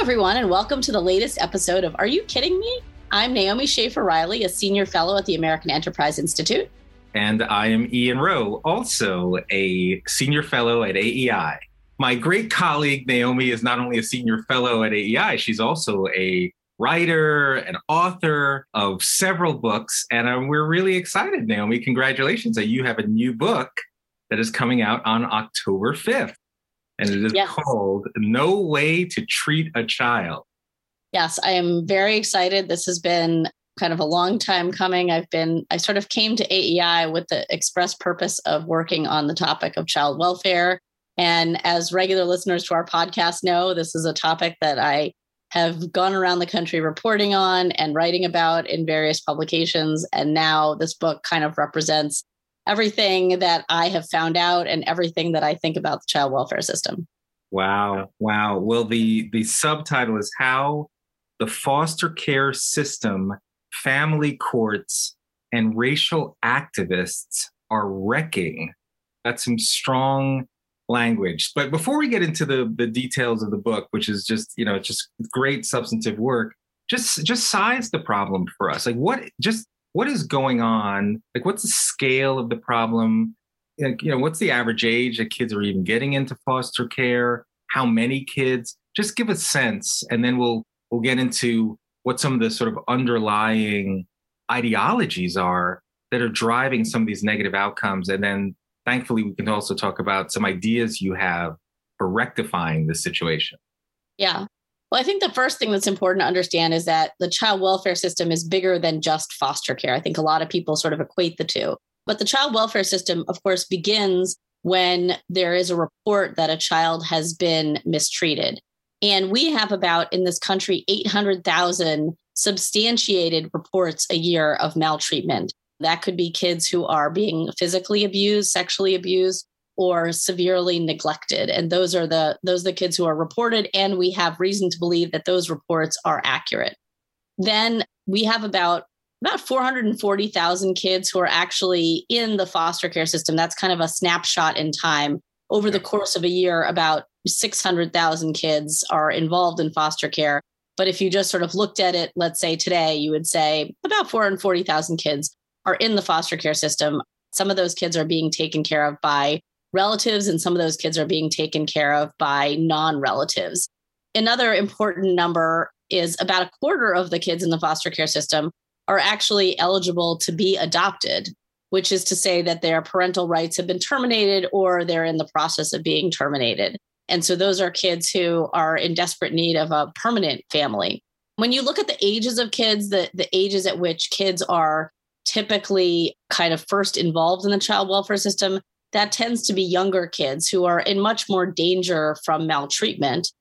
everyone, and welcome to the latest episode of Are You Kidding Me? I'm Naomi Schaefer Riley, a senior fellow at the American Enterprise Institute. And I am Ian Rowe, also a senior fellow at AEI. My great colleague, Naomi, is not only a senior fellow at AEI, she's also a writer and author of several books. And uh, we're really excited, Naomi. Congratulations that you have a new book that is coming out on October 5th and it is yes. called No Way to Treat a Child. Yes, I am very excited. This has been kind of a long time coming. I've been, I sort of came to AEI with the express purpose of working on the topic of child welfare. And as regular listeners to our podcast know, this is a topic that I have gone around the country reporting on and writing about in various publications. And now this book kind of represents everything that I have found out and everything that I think about the child welfare system. Wow. Wow. Well, the, the subtitle is How the Foster Care System, Family Courts, and Racial Activists Are Wrecking. That's some strong language. But before we get into the, the details of the book, which is just, you know, just great substantive work, just just size the problem for us. Like what just what is going on? Like, what's the scale of the problem? Like, you know, what's the average age that kids are even getting into foster care? How many kids? Just give a sense, and then we'll we'll get into what some of the sort of underlying ideologies are that are driving some of these negative outcomes. And then, thankfully, we can also talk about some ideas you have for rectifying the situation. Yeah. Well, I think the first thing that's important to understand is that the child welfare system is bigger than just foster care. I think a lot of people sort of equate the two. But the child welfare system, of course, begins when there is a report that a child has been mistreated. And we have about in this country 800,000 substantiated reports a year of maltreatment. That could be kids who are being physically abused, sexually abused, or severely neglected. And those are the those are the kids who are reported and we have reason to believe that those reports are accurate. Then we have about about 440,000 kids who are actually in the foster care system. That's kind of a snapshot in time. Over the course of a year about 600,000 kids are involved in foster care. But if you just sort of looked at it let's say today you would say about 440,000 kids are in the foster care system. Some of those kids are being taken care of by relatives, and some of those kids are being taken care of by non relatives. Another important number is about a quarter of the kids in the foster care system are actually eligible to be adopted, which is to say that their parental rights have been terminated or they're in the process of being terminated. And so those are kids who are in desperate need of a permanent family. When you look at the ages of kids, the, the ages at which kids are typically kind of first involved in the child welfare system, that tends to be younger kids who are in much more danger from maltreatment.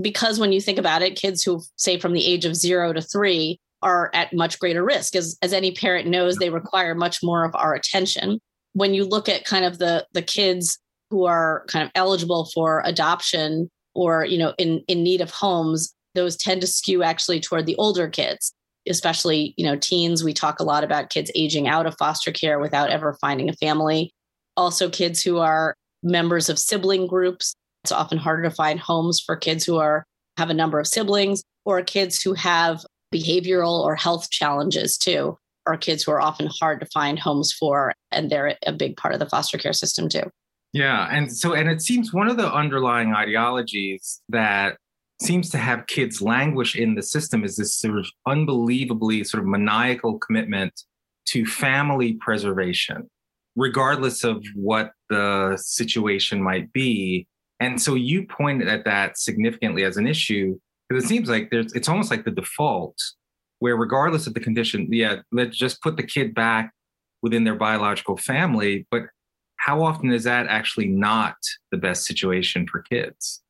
Because when you think about it, kids who, say, from the age of zero to three are at much greater risk. As, as any parent knows, they require much more of our attention. When you look at kind of the, the kids who are kind of eligible for adoption or, you know, in, in need of homes, those tend to skew actually toward the older kids especially you know teens we talk a lot about kids aging out of foster care without ever finding a family also kids who are members of sibling groups. It's often harder to find homes for kids who are have a number of siblings or kids who have behavioral or health challenges too, or kids who are often hard to find homes for and they're a big part of the foster care system too. Yeah, and so and it seems one of the underlying ideologies that seems to have kids languish in the system is this sort of unbelievably sort of maniacal commitment to family preservation regardless of what the situation might be. And so you pointed at that significantly as an issue because it seems like there's it's almost like the default where regardless of the condition, yeah, let's just put the kid back within their biological family. But how often is that actually not the best situation for kids?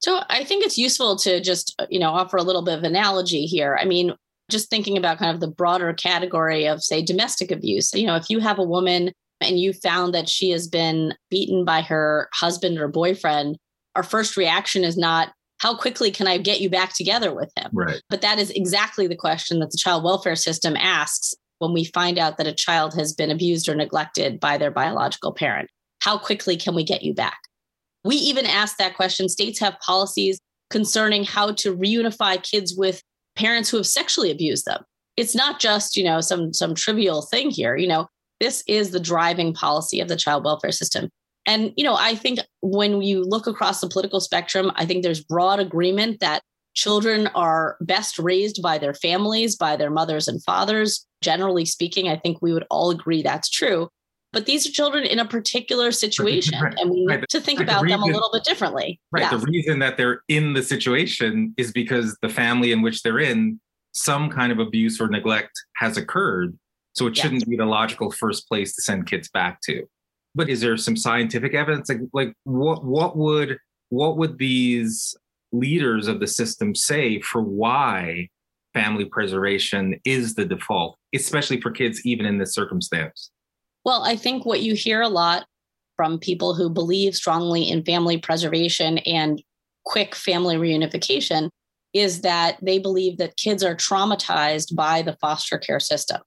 So I think it's useful to just, you know, offer a little bit of analogy here. I mean, just thinking about kind of the broader category of say domestic abuse. You know, if you have a woman and you found that she has been beaten by her husband or boyfriend, our first reaction is not, how quickly can I get you back together with him? Right. But that is exactly the question that the child welfare system asks when we find out that a child has been abused or neglected by their biological parent. How quickly can we get you back? We even ask that question. States have policies concerning how to reunify kids with parents who have sexually abused them. It's not just, you know, some some trivial thing here. You know, this is the driving policy of the child welfare system. And, you know, I think when you look across the political spectrum, I think there's broad agreement that children are best raised by their families, by their mothers and fathers. Generally speaking, I think we would all agree that's true. But these are children in a particular situation, right. and we need right. to think right. about the reason, them a little bit differently. Right. The reason that they're in the situation is because the family in which they're in, some kind of abuse or neglect has occurred. So it shouldn't be the logical first place to send kids back to. But is there some scientific evidence? Like, like what what would what would these leaders of the system say for why family preservation is the default, especially for kids even in this circumstance? Well, I think what you hear a lot from people who believe strongly in family preservation and quick family reunification is that they believe that kids are traumatized by the foster care system.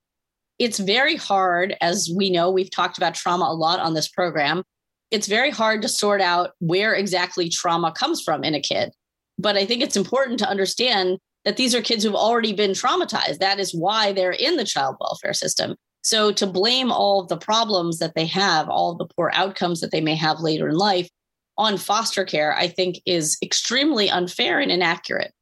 It's very hard, as we know, we've talked about trauma a lot on this program. It's very hard to sort out where exactly trauma comes from in a kid. But I think it's important to understand that these are kids who've already been traumatized. That is why they're in the child welfare system. So to blame all of the problems that they have, all of the poor outcomes that they may have later in life on foster care, I think is extremely unfair and inaccurate.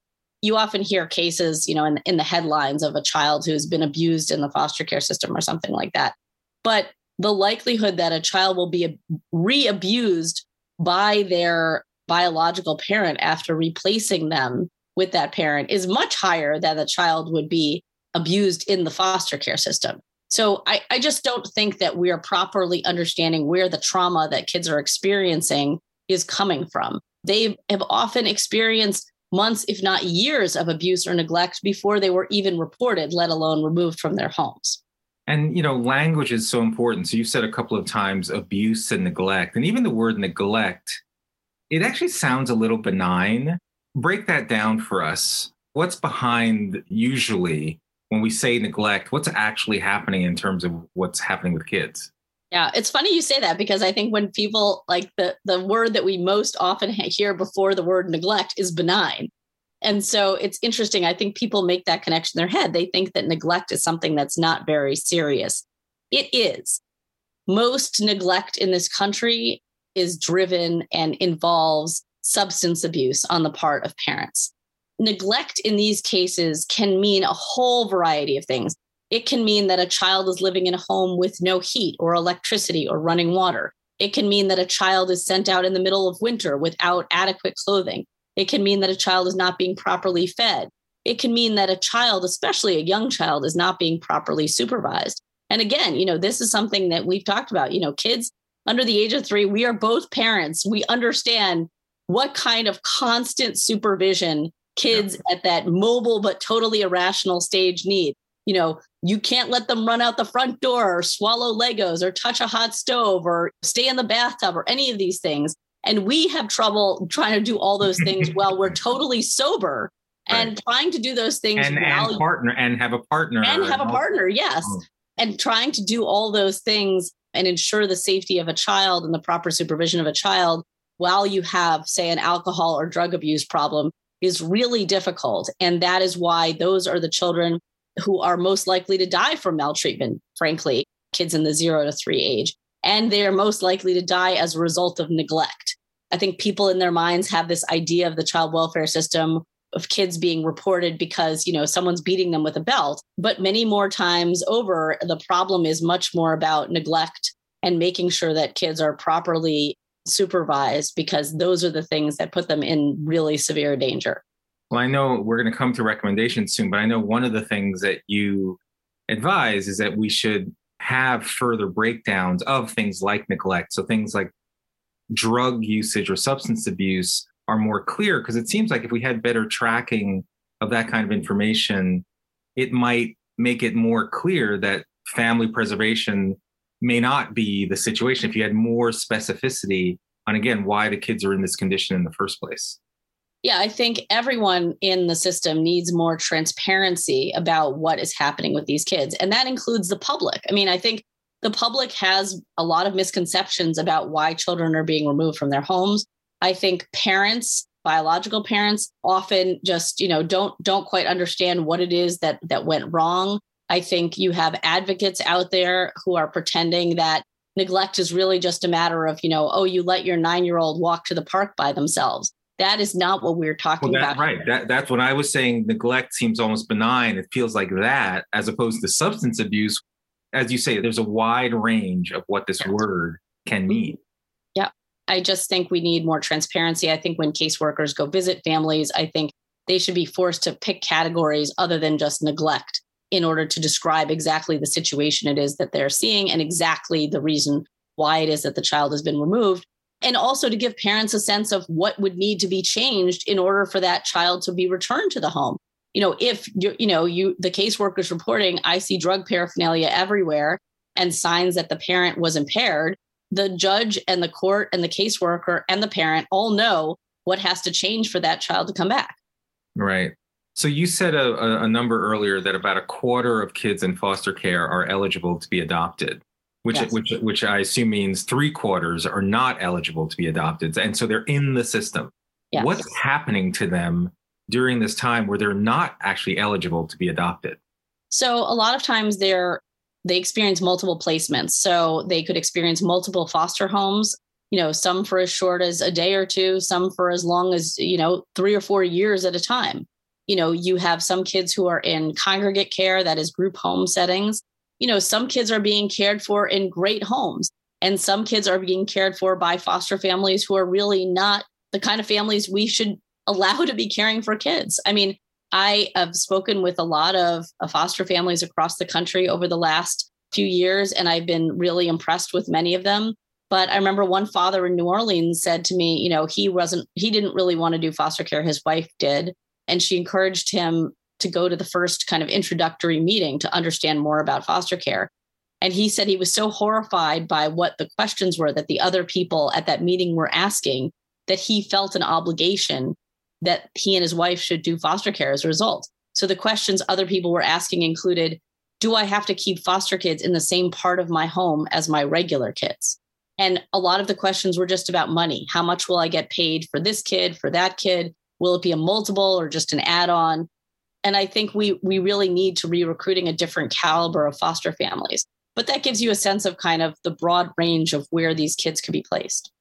You often hear cases, you know, in, in the headlines of a child who's been abused in the foster care system or something like that. But the likelihood that a child will be re abused by their biological parent after replacing them with that parent is much higher than a child would be abused in the foster care system. So I, I just don't think that we are properly understanding where the trauma that kids are experiencing is coming from. They have often experienced months, if not years, of abuse or neglect before they were even reported, let alone removed from their homes. And you know, language is so important. So you've said a couple of times abuse and neglect, and even the word neglect, it actually sounds a little benign. Break that down for us. What's behind usually when we say neglect, what's actually happening in terms of what's happening with kids? Yeah, it's funny you say that because I think when people like the the word that we most often hear before the word neglect is benign. And so it's interesting. I think people make that connection in their head. They think that neglect is something that's not very serious. It is. Most neglect in this country is driven and involves substance abuse on the part of parents neglect in these cases can mean a whole variety of things. It can mean that a child is living in a home with no heat or electricity or running water. It can mean that a child is sent out in the middle of winter without adequate clothing. It can mean that a child is not being properly fed. It can mean that a child, especially a young child, is not being properly supervised. And again, you know, this is something that we've talked about. You know, kids under the age of three, we are both parents. We understand what kind of constant supervision kids yeah. at that mobile but totally irrational stage need. You know, you can't let them run out the front door or swallow Legos or touch a hot stove or stay in the bathtub or any of these things. And we have trouble trying to do all those things while we're totally sober right. and trying to do those things and, and partner and have a partner and have a partner. Yes. Oh. And trying to do all those things and ensure the safety of a child and the proper supervision of a child while you have, say, an alcohol or drug abuse problem is really difficult. And that is why those are the children who are most likely to die from maltreatment, frankly, kids in the zero to three age. And they are most likely to die as a result of neglect. I think people in their minds have this idea of the child welfare system of kids being reported because you know someone's beating them with a belt but many more times over the problem is much more about neglect and making sure that kids are properly supervised because those are the things that put them in really severe danger. Well, I know we're going to come to recommendations soon, but I know one of the things that you advise is that we should have further breakdowns of things like neglect. So things like drug usage or substance abuse are more clear because it seems like if we had better tracking of that kind of information, it might make it more clear that family preservation may not be the situation if you had more specificity on again why the kids are in this condition in the first place yeah i think everyone in the system needs more transparency about what is happening with these kids and that includes the public. I mean i think the public has a lot of misconceptions about why children are being removed from their homes. I think parents biological parents often just you know don't don't quite understand what it is that that went wrong. I think you have advocates out there who are pretending that neglect is really just a matter of you know oh you let your 9 year old walk to the park by themselves that is not what we're talking well, that, about right that, that's when i was saying neglect seems almost benign it feels like that as opposed to substance abuse as you say there's a wide range of what this yes. word can mean mm-hmm. Yeah. I just think we need more transparency. I think when caseworkers go visit families, I think they should be forced to pick categories other than just neglect in order to describe exactly the situation it is that they're seeing and exactly the reason why it is that the child has been removed. And also to give parents a sense of what would need to be changed in order for that child to be returned to the home. You know, if you you know, you the caseworkers reporting, I see drug paraphernalia everywhere and signs that the parent was impaired, the judge and the court and the caseworker and the parent all know what has to change for that child to come back. Right. So you said a, a, number earlier that about a quarter of kids in foster care are eligible to be adopted, which yes. which which I assume means three quarters are not eligible to be adopted, and so they're in the system. Yes. What's happening to them during this time where they're not actually eligible to be adopted? So a lot of times they're they experience multiple placements. So they could experience multiple foster homes, you know, some for as short as a day or two, some for as long as, you know, three or four years at a time. You know, you have some kids who are in congregate care, that is group home settings. You know, some kids are being cared for in great homes, and some kids are being cared for by foster families who are really not the kind of families we should allow to be caring for kids. I mean, I have spoken with a lot of foster families across the country over the last few years, and I've been really impressed with many of them. But I remember one father in New Orleans said to me, you know, he wasn't, he didn't really want to do foster care. His wife did. And she encouraged him to go to the first kind of introductory meeting to understand more about foster care. And he said he was so horrified by what the questions were that the other people at that meeting were asking that he felt an obligation that he and his wife should do foster care as a result. So the questions other people were asking included Do I have to keep foster kids in the same part of my home as my regular kids? And a lot of the questions were just about money. How much will I get paid for this kid, for that kid? Will it be a multiple or just an add on? And I think we, we really need to be recruiting a different caliber of foster families. But that gives you a sense of kind of the broad range of where these kids could be placed.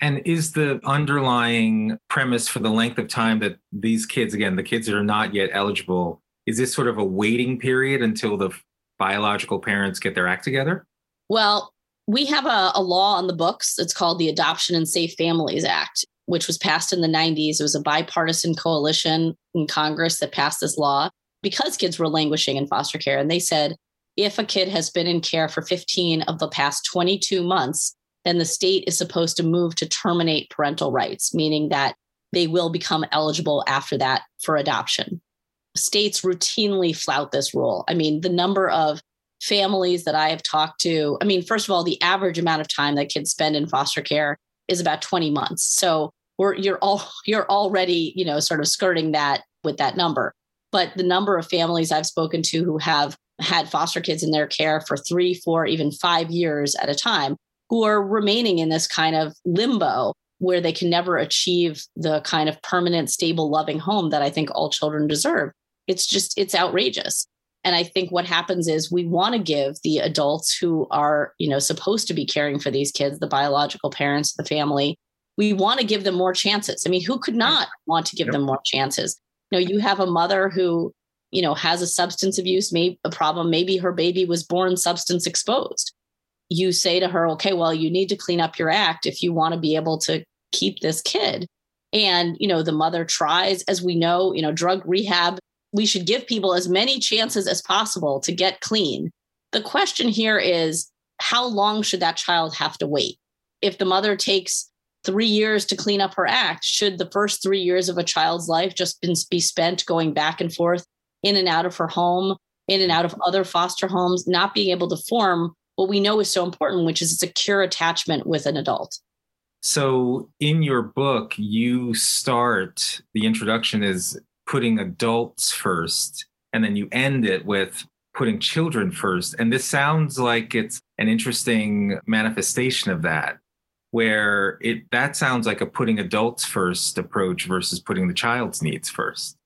And is the underlying premise for the length of time that these kids, again, the kids that are not yet eligible, is this sort of a waiting period until the biological parents get their act together? Well, we have a, a law on the books. It's called the Adoption and Safe Families Act, which was passed in the 90s. It was a bipartisan coalition in Congress that passed this law because kids were languishing in foster care. And they said if a kid has been in care for 15 of the past 22 months, then the state is supposed to move to terminate parental rights, meaning that they will become eligible after that for adoption. States routinely flout this rule. I mean, the number of families that I have talked to, I mean, first of all, the average amount of time that kids spend in foster care is about 20 months. So we're you're all you're already, you know, sort of skirting that with that number. But the number of families I've spoken to who have had foster kids in their care for three, four, even five years at a time who are remaining in this kind of limbo where they can never achieve the kind of permanent, stable, loving home that I think all children deserve. It's just, it's outrageous. And I think what happens is we want to give the adults who are, you know, supposed to be caring for these kids, the biological parents, the family, we want to give them more chances. I mean, who could not want to give yep. them more chances? You know, you have a mother who, you know, has a substance abuse, maybe a problem. Maybe her baby was born substance exposed you say to her, okay, well, you need to clean up your act if you want to be able to keep this kid. And, you know, the mother tries, as we know, you know, drug rehab, we should give people as many chances as possible to get clean. The question here is how long should that child have to wait? If the mother takes three years to clean up her act, should the first three years of a child's life just be spent going back and forth in and out of her home, in and out of other foster homes, not being able to form what we know is so important, which is a secure attachment with an adult. So, in your book, you start the introduction is putting adults first, and then you end it with putting children first. And this sounds like it's an interesting manifestation of that. where it that sounds like a putting adults first approach versus putting the child's needs first.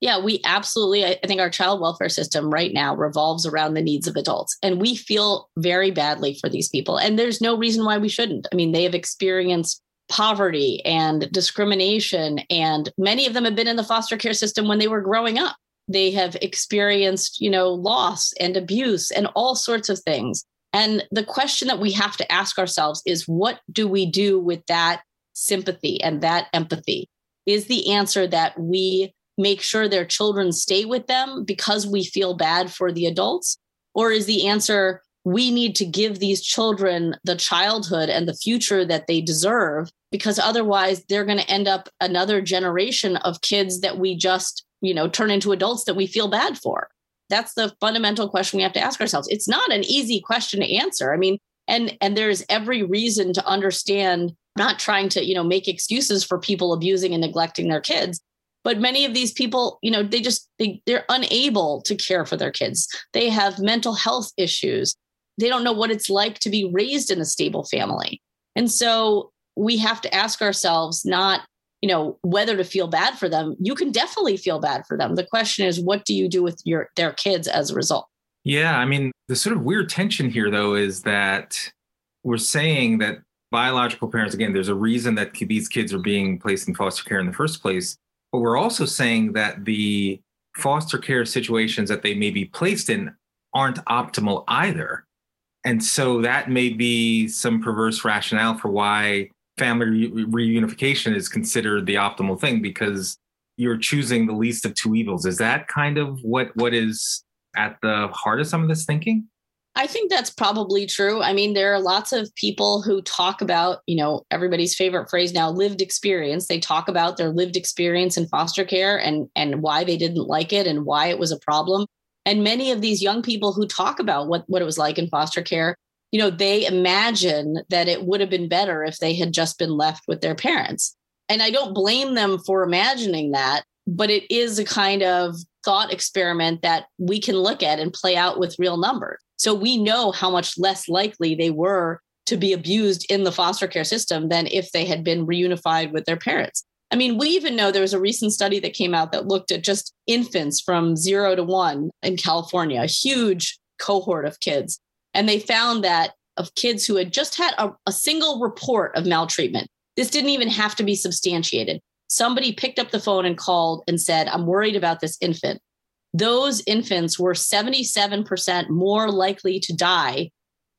Yeah, we absolutely, I think our child welfare system right now revolves around the needs of adults. And we feel very badly for these people. And there's no reason why we shouldn't. I mean, they have experienced poverty and discrimination, and many of them have been in the foster care system when they were growing up. They have experienced, you know, loss and abuse and all sorts of things. And the question that we have to ask ourselves is what do we do with that sympathy and that empathy? Is the answer that we make sure their children stay with them because we feel bad for the adults? Or is the answer we need to give these children the childhood and the future that they deserve because otherwise they're going to end up another generation of kids that we just, you know, turn into adults that we feel bad for? That's the fundamental question we have to ask ourselves. It's not an easy question to answer. I mean, and and there's every reason to understand not trying to, you know, make excuses for people abusing and neglecting their kids, but many of these people you know they just they, they're unable to care for their kids they have mental health issues they don't know what it's like to be raised in a stable family. And so we have to ask ourselves not you know whether to feel bad for them. You can definitely feel bad for them. The question is what do you do with your their kids as a result? Yeah i mean the sort of weird tension here though is that we're saying that biological parents again there's a reason that these kids are being placed in foster care in the first place. But we're also saying that the foster care situations that they may be placed in aren't optimal either. And so that may be some perverse rationale for why family re- reunification is considered the optimal thing because you're choosing the least of two evils. Is that kind of what what is at the heart of some of this thinking? I think that's probably true. I mean, there are lots of people who talk about, you know, everybody's favorite phrase now, lived experience. They talk about their lived experience in foster care and and why they didn't like it and why it was a problem. And many of these young people who talk about what what it was like in foster care, you know, they imagine that it would have been better if they had just been left with their parents. And I don't blame them for imagining that, but it is a kind of thought experiment that we can look at and play out with real numbers. So we know how much less likely they were to be abused in the foster care system than if they had been reunified with their parents. I mean, we even know there was a recent study that came out that looked at just infants from zero to one in California, a huge cohort of kids. And they found that of kids who had just had a, a single report of maltreatment, this didn't even have to be substantiated. Somebody picked up the phone and called and said, I'm worried about this infant those infants were 77% more likely to die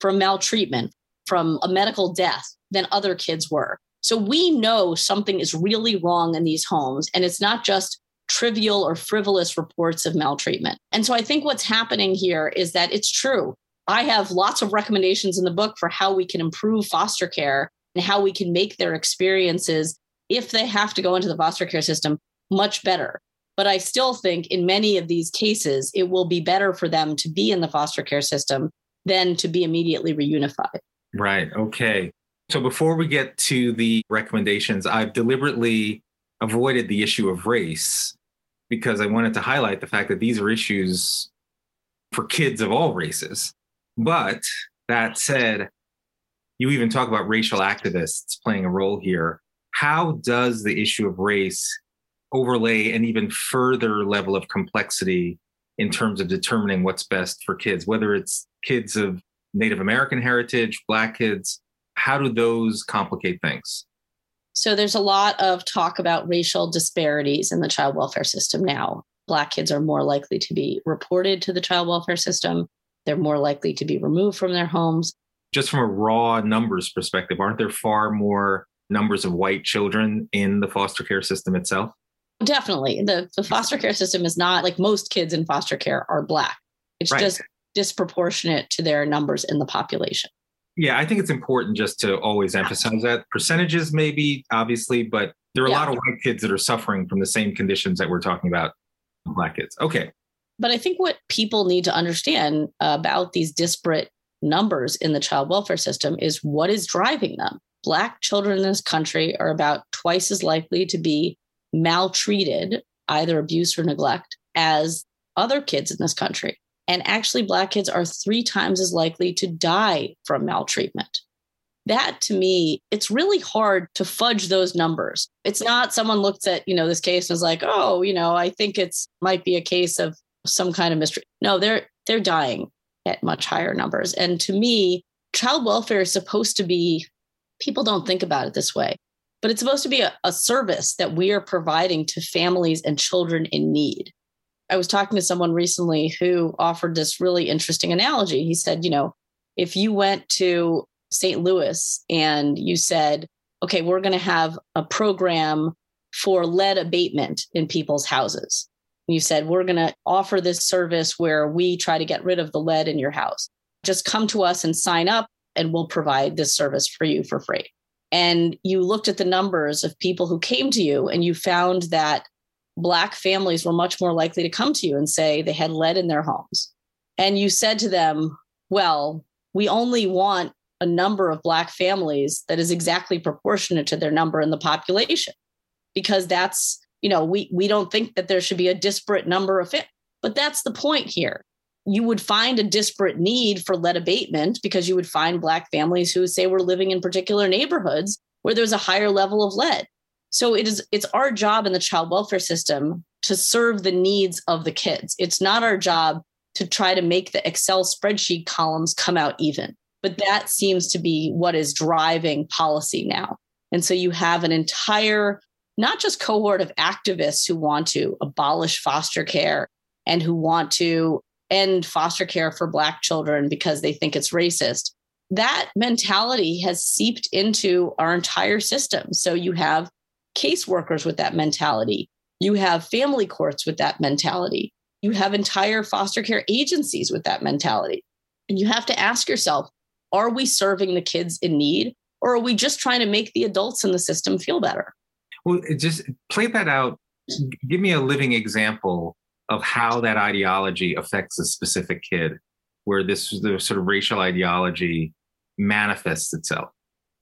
from maltreatment, from a medical death than other kids were. So we know something is really wrong in these homes, and it's not just trivial or frivolous reports of maltreatment. And so I think what's happening here is that it's true. I have lots of recommendations in the book for how we can improve foster care and how we can make their experiences, if they have to go into the foster care system, much better. But I still think in many of these cases, it will be better for them to be in the foster care system than to be immediately reunified. Right. Okay. So before we get to the recommendations, I've deliberately avoided the issue of race because I wanted to highlight the fact that these are issues for kids of all races. But that said, you even talk about racial activists playing a role here. How does the issue of race overlay an even further level of complexity in terms of determining what's best for kids, whether it's kids of Native American heritage, Black kids. How do those complicate things? So there's a lot of talk about racial disparities in the child welfare system now. Black kids are more likely to be reported to the child welfare system. They're more likely to be removed from their homes. Just from a raw numbers perspective, aren't there far more numbers of white children in the foster care system itself? Definitely. The, the foster care system is not like most kids in foster care are Black. It's right. just disproportionate to their numbers in the population. Yeah, I think it's important just to always emphasize that. Percentages, maybe, obviously, but there are yeah. a lot of white kids that are suffering from the same conditions that we're talking about, Black kids. Okay. But I think what people need to understand about these disparate numbers in the child welfare system is what is driving them. Black children in this country are about twice as likely to be maltreated, either abuse or neglect, as other kids in this country. And actually, Black kids are three times as likely to die from maltreatment. that to me, it's really hard to fudge those numbers. It's not someone looked at, you know, this case and was like, oh, you know, I think it's might be a case of some kind of mystery. No, they're they're dying at much higher numbers. And to me, child welfare is supposed to be, people don't think about it this way, but it's supposed to be a, a service that we are providing to families and children in need. I was talking to someone recently who offered this really interesting analogy. He said, you know, if you went to St. Louis and you said, okay, we're going to have a program for lead abatement in people's houses. You said, we're going to offer this service where we try to get rid of the lead in your house. Just come to us and sign up, and we'll provide this service for you for free. And you looked at the numbers of people who came to you, and you found that Black families were much more likely to come to you and say they had lead in their homes. And you said to them, well, we only want a number of Black families that is exactly proportionate to their number in the population, because that's, you know, we, we don't think that there should be a disparate number of, it. but that's the point here. You would find a disparate need for lead abatement because you would find Black families who say we're living in particular neighborhoods where there's a higher level of lead. So it is it's our job in the child welfare system to serve the needs of the kids. It's not our job to try to make the Excel spreadsheet columns come out even. But that seems to be what is driving policy now. And so you have an entire, not just cohort of activists who want to abolish foster care and who want to end foster care for Black children because they think it's racist. That mentality has seeped into our entire system. So you have caseworkers with that mentality, you have family courts with that mentality, you have entire foster care agencies with that mentality. And you have to ask yourself are we serving the kids in need or are we just trying to make the adults in the system feel better? Well, just play that out. Give me a living example of how that ideology affects a specific kid, where this the sort of racial ideology manifests itself.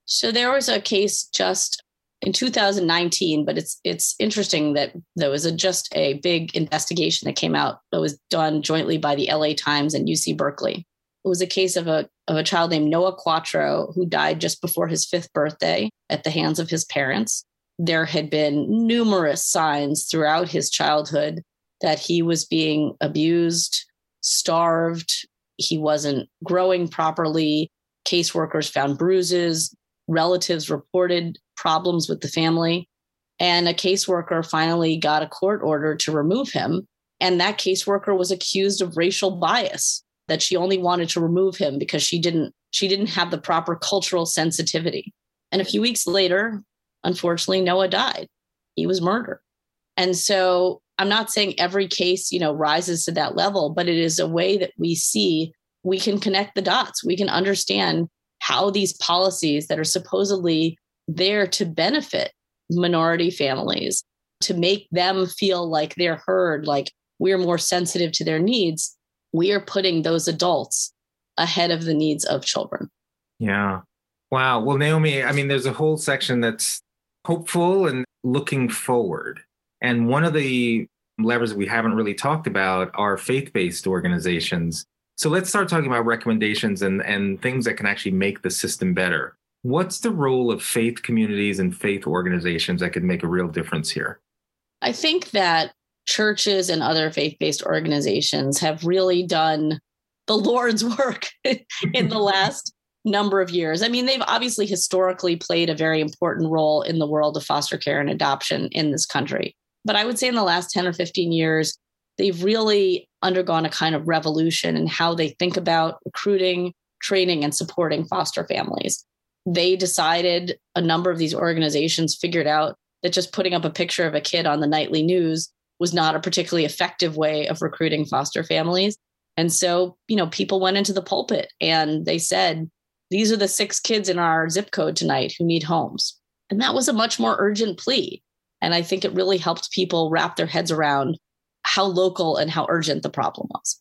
So there was a case just in 2019, but it's it's interesting that there was a just a big investigation that came out that was done jointly by the LA Times and UC Berkeley. It was a case of a of a child named Noah Cuatro who died just before his fifth birthday at the hands of his parents. There had been numerous signs throughout his childhood that he was being abused, starved, he wasn't growing properly. Caseworkers found bruises, relatives reported problems with the family. And a caseworker finally got a court order to remove him. And that caseworker was accused of racial bias that she only wanted to remove him because she didn't she didn't have the proper cultural sensitivity. And a few weeks later, unfortunately, Noah died. He was murdered. And so I'm not saying every case, you know, rises to that level, but it is a way that we see we can connect the dots. We can understand how these policies that are supposedly there to benefit minority families, to make them feel like they're heard, like we're more sensitive to their needs, we are putting those adults ahead of the needs of children. Yeah. Wow. Well, Naomi, I mean, there's a whole section that's hopeful and looking forward. And one of the levers we haven't really talked about are faith based organizations. So let's start talking about recommendations and, and things that can actually make the system better. What's the role of faith communities and faith organizations that could make a real difference here? I think that churches and other faith based organizations have really done the Lord's work in the last number of years. I mean, they've obviously historically played a very important role in the world of foster care and adoption in this country. But I would say in the last 10 or 15 years, they've really undergone a kind of revolution in how they think about recruiting, training, and supporting foster families. They decided a number of these organizations figured out that just putting up a picture of a kid on the nightly news was not a particularly effective way of recruiting foster families. And so, you know, people went into the pulpit and they said, these are the six kids in our zip code tonight who need homes. And that was a much more urgent plea. And I think it really helped people wrap their heads around how local and how urgent the problem was.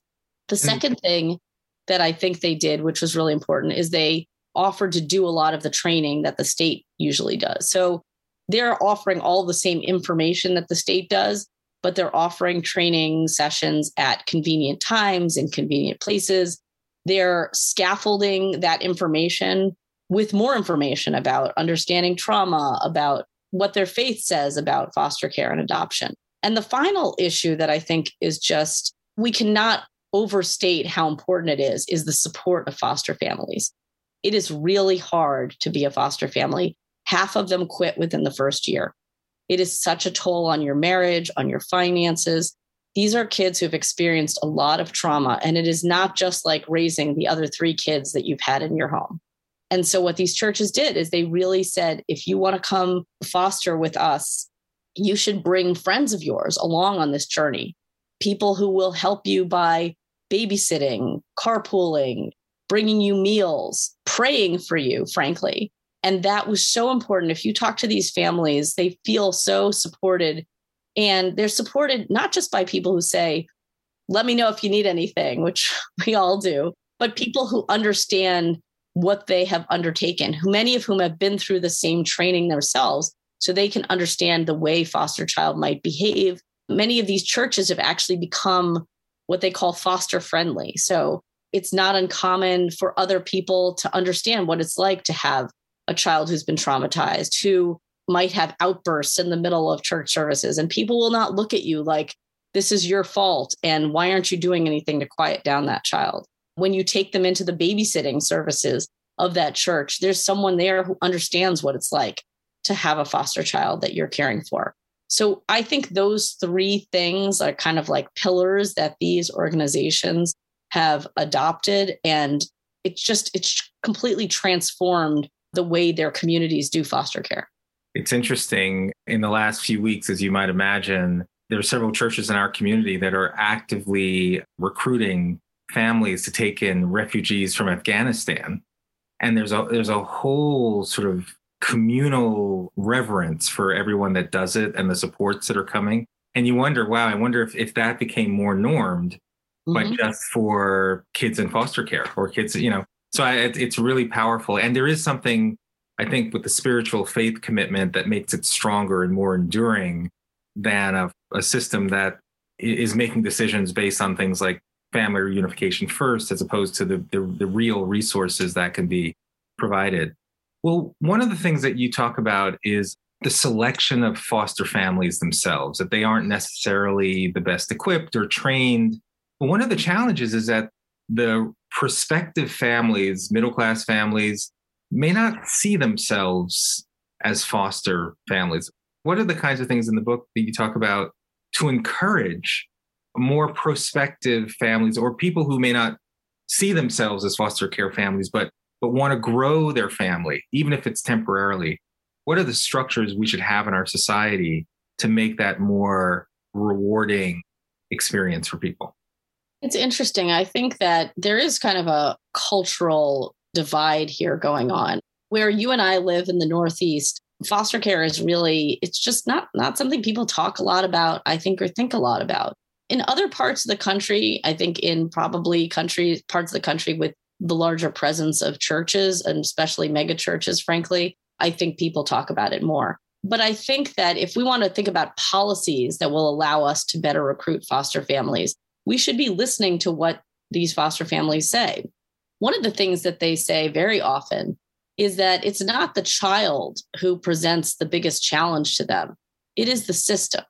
The second thing that I think they did, which was really important, is they offered to do a lot of the training that the state usually does. So they're offering all the same information that the state does, but they're offering training sessions at convenient times in convenient places. They're scaffolding that information with more information about understanding trauma, about what their faith says about foster care and adoption. And the final issue that I think is just we cannot overstate how important it is is the support of foster families. It is really hard to be a foster family. Half of them quit within the first year. It is such a toll on your marriage, on your finances. These are kids who've experienced a lot of trauma, and it is not just like raising the other three kids that you've had in your home. And so, what these churches did is they really said, if you want to come foster with us, you should bring friends of yours along on this journey, people who will help you by babysitting, carpooling, bringing you meals, praying for you, frankly. And that was so important. If you talk to these families, they feel so supported. And they're supported not just by people who say, let me know if you need anything, which we all do, but people who understand what they have undertaken, who many of whom have been through the same training themselves, so they can understand the way foster child might behave. Many of these churches have actually become what they call foster friendly. So it's not uncommon for other people to understand what it's like to have a child who's been traumatized, who might have outbursts in the middle of church services. And people will not look at you like, this is your fault. And why aren't you doing anything to quiet down that child? When you take them into the babysitting services of that church, there's someone there who understands what it's like to have a foster child that you're caring for. So I think those three things are kind of like pillars that these organizations have adopted. And it's just, it's completely transformed the way their communities do foster care. It's interesting. In the last few weeks, as you might imagine, there are several churches in our community that are actively recruiting families to take in refugees from Afghanistan. And there's a there's a whole sort of communal reverence for everyone that does it and the supports that are coming. And you wonder, wow, I wonder if, if that became more normed, mm-hmm. but just for kids in foster care or kids, you know, so I, it's really powerful. And there is something, I think, with the spiritual faith commitment that makes it stronger and more enduring than a, a system that is making decisions based on things like family reunification first, as opposed to the, the, the real resources that can be provided. Well, one of the things that you talk about is the selection of foster families themselves, that they aren't necessarily the best equipped or trained. One of the challenges is that the prospective families, middle class families, may not see themselves as foster families. What are the kinds of things in the book that you talk about to encourage more prospective families or people who may not see themselves as foster care families, but but want to grow their family, even if it's temporarily? What are the structures we should have in our society to make that more rewarding experience for people? It's interesting. I think that there is kind of a cultural divide here going on. Where you and I live in the Northeast, foster care is really it's just not not something people talk a lot about, I think or think a lot about. In other parts of the country, I think in probably countries parts of the country with the larger presence of churches and especially mega churches, frankly, I think people talk about it more. But I think that if we want to think about policies that will allow us to better recruit foster families, we should be listening to what these foster families say. One of the things that they say very often is that it's not the child who presents the biggest challenge to them, it is the system.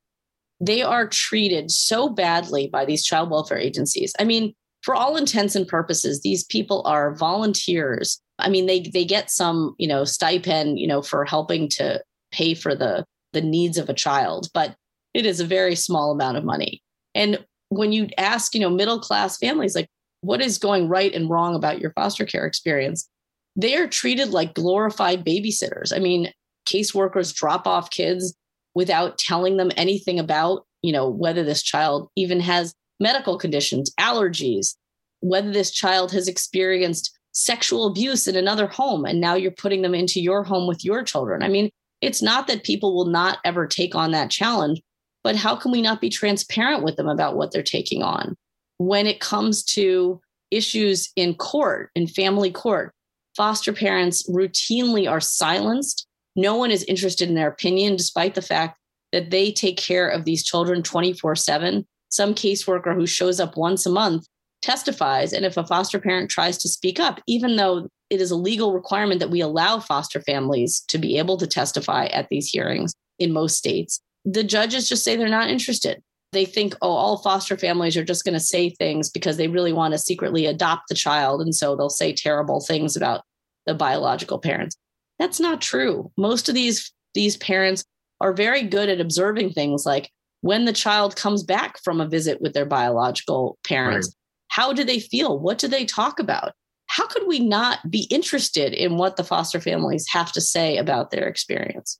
They are treated so badly by these child welfare agencies. I mean, for all intents and purposes, these people are volunteers. I mean, they they get some, you know, stipend, you know, for helping to pay for the the needs of a child, but it is a very small amount of money. And when you ask, you know, middle class families, like, what is going right and wrong about your foster care experience? They are treated like glorified babysitters. I mean, caseworkers drop off kids without telling them anything about, you know, whether this child even has medical conditions, allergies, whether this child has experienced sexual abuse in another home and now you're putting them into your home with your children. I mean, it's not that people will not ever take on that challenge, but how can we not be transparent with them about what they're taking on? When it comes to issues in court, in family court, foster parents routinely are silenced. No one is interested in their opinion, despite the fact that they take care of these children 24 7. Some caseworker who shows up once a month testifies and if a foster parent tries to speak up, even though it is a legal requirement that we allow foster families to be able to testify at these hearings in most states, the judges just say they're not interested. They think, oh, all foster families are just going to say things because they really want to secretly adopt the child. And so they'll say terrible things about the biological parents. That's not true. Most of these, these parents are very good at observing things like when the child comes back from a visit with their biological parents. Right. How do they feel? What do they talk about? How could we not be interested in what the foster families have to say about their experience?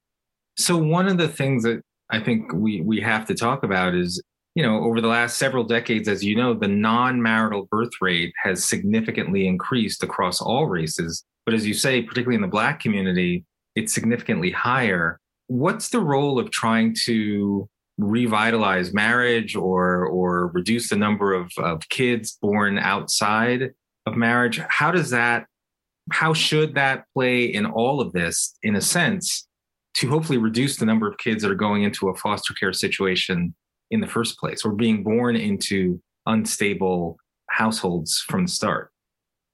So, one of the things that I think we, we have to talk about is you know, over the last several decades, as you know, the non marital birth rate has significantly increased across all races. But as you say, particularly in the Black community, it's significantly higher. What's the role of trying to revitalize marriage or or reduce the number of, of kids born outside of marriage how does that how should that play in all of this in a sense to hopefully reduce the number of kids that are going into a foster care situation in the first place or being born into unstable households from the start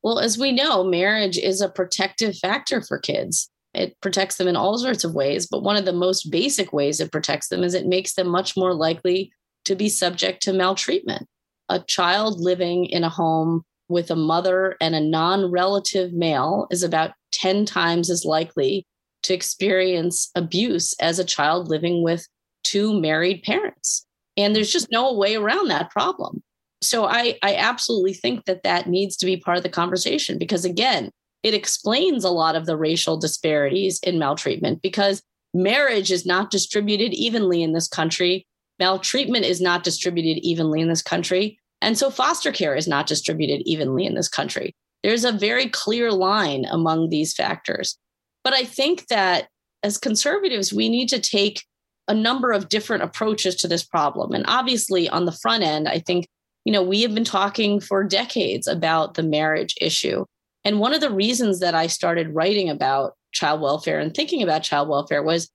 well as we know marriage is a protective factor for kids it protects them in all sorts of ways, but one of the most basic ways it protects them is it makes them much more likely to be subject to maltreatment. A child living in a home with a mother and a non relative male is about 10 times as likely to experience abuse as a child living with two married parents. And there's just no way around that problem. So I, I absolutely think that that needs to be part of the conversation because, again, it explains a lot of the racial disparities in maltreatment because marriage is not distributed evenly in this country. Maltreatment is not distributed evenly in this country. And so foster care is not distributed evenly in this country. There's a very clear line among these factors. But I think that as conservatives, we need to take a number of different approaches to this problem. And obviously, on the front end, I think, you know, we have been talking for decades about the marriage issue. And one of the reasons that I started writing about child welfare and thinking about child welfare was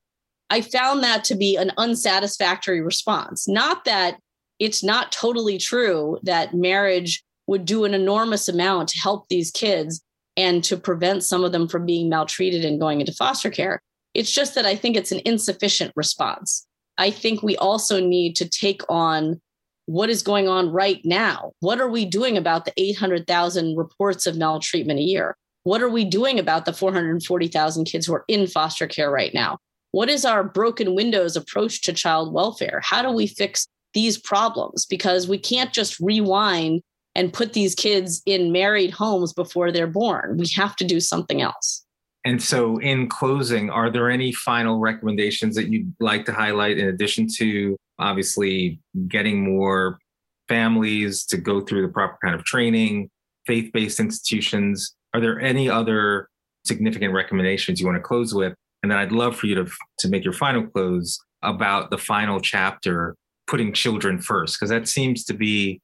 I found that to be an unsatisfactory response. Not that it's not totally true that marriage would do an enormous amount to help these kids and to prevent some of them from being maltreated and going into foster care. It's just that I think it's an insufficient response. I think we also need to take on what is going on right now? What are we doing about the 800,000 reports of maltreatment a year? What are we doing about the 440,000 kids who are in foster care right now? What is our broken windows approach to child welfare? How do we fix these problems? Because we can't just rewind and put these kids in married homes before they're born. We have to do something else. And so, in closing, are there any final recommendations that you'd like to highlight in addition to obviously getting more families to go through the proper kind of training, faith based institutions? Are there any other significant recommendations you want to close with? And then I'd love for you to, to make your final close about the final chapter, putting children first, because that seems to be,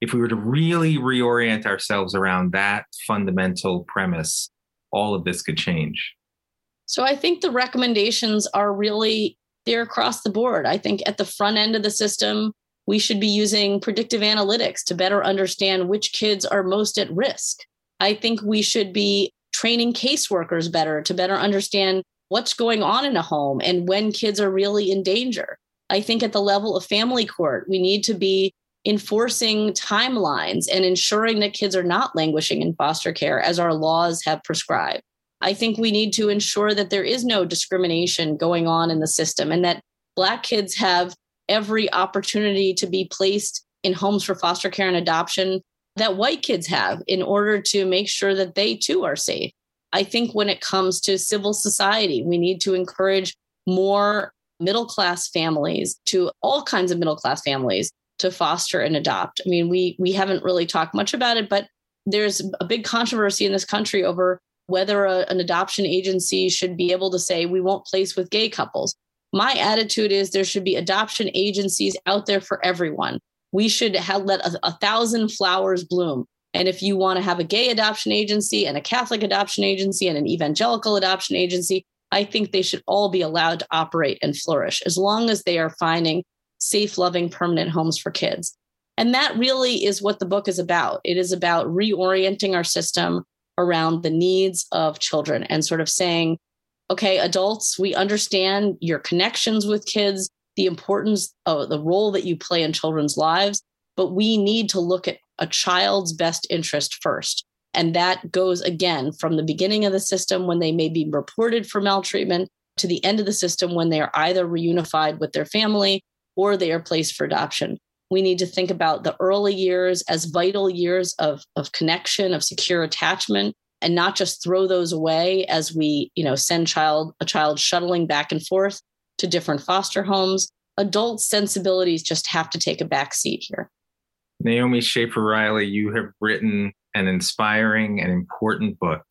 if we were to really reorient ourselves around that fundamental premise, all of this could change? So I think the recommendations are really they're across the board. I think at the front end of the system, we should be using predictive analytics to better understand which kids are most at risk. I think we should be training caseworkers better to better understand what's going on in a home and when kids are really in danger. I think at the level of family court, we need to be enforcing timelines and ensuring that kids are not languishing in foster care as our laws have prescribed. I think we need to ensure that there is no discrimination going on in the system and that Black kids have every opportunity to be placed in homes for foster care and adoption that white kids have in order to make sure that they too are safe. I think when it comes to civil society, we need to encourage more middle class families to all kinds of middle class families to foster and adopt. I mean, we we haven't really talked much about it, but there's a big controversy in this country over whether a, an adoption agency should be able to say we won't place with gay couples. My attitude is there should be adoption agencies out there for everyone. We should have let a, a thousand flowers bloom. And if you want to have a gay adoption agency and a Catholic adoption agency and an evangelical adoption agency, I think they should all be allowed to operate and flourish as long as they are finding safe, loving, permanent homes for kids. And that really is what the book is about. It is about reorienting our system around the needs of children and sort of saying, okay, adults, we understand your connections with kids, the importance of the role that you play in children's lives, but we need to look at a child's best interest first. And that goes again from the beginning of the system when they may be reported for maltreatment to the end of the system when they are either reunified with their family or they are placed for adoption. We need to think about the early years as vital years of, of connection, of secure attachment, and not just throw those away as we, you know, send child a child shuttling back and forth to different foster homes. Adult sensibilities just have to take a back seat here. Naomi Schaefer Riley, you have written an inspiring and important book,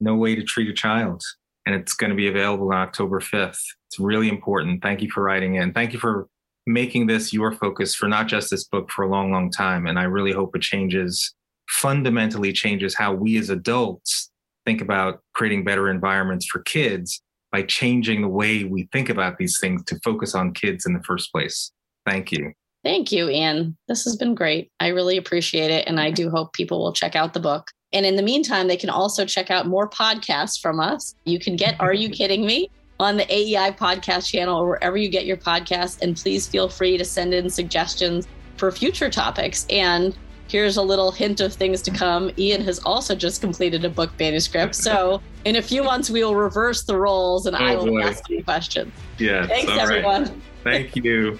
No Way to Treat a Child. And it's going to be available on October 5th. It's really important. Thank you for writing in. Thank you for making this your focus for not just this book for a long, long time. And I really hope it changes, fundamentally changes how we as adults think about creating better environments for kids by changing the way we think about these things to focus on kids in the first place. Thank you. Thank you, Ian. This has been great. I really appreciate it. And I do hope people will check out the book. And in the meantime, they can also check out more podcasts from us. You can get Are You Kidding Me? On the AEI podcast channel or wherever you get your podcasts. And please feel free to send in suggestions for future topics. And here's a little hint of things to come. Ian has also just completed a book manuscript. So in a few months, we will reverse the roles and oh, I will boy. ask you questions. Yeah. Thanks, everyone. Right. Thank you.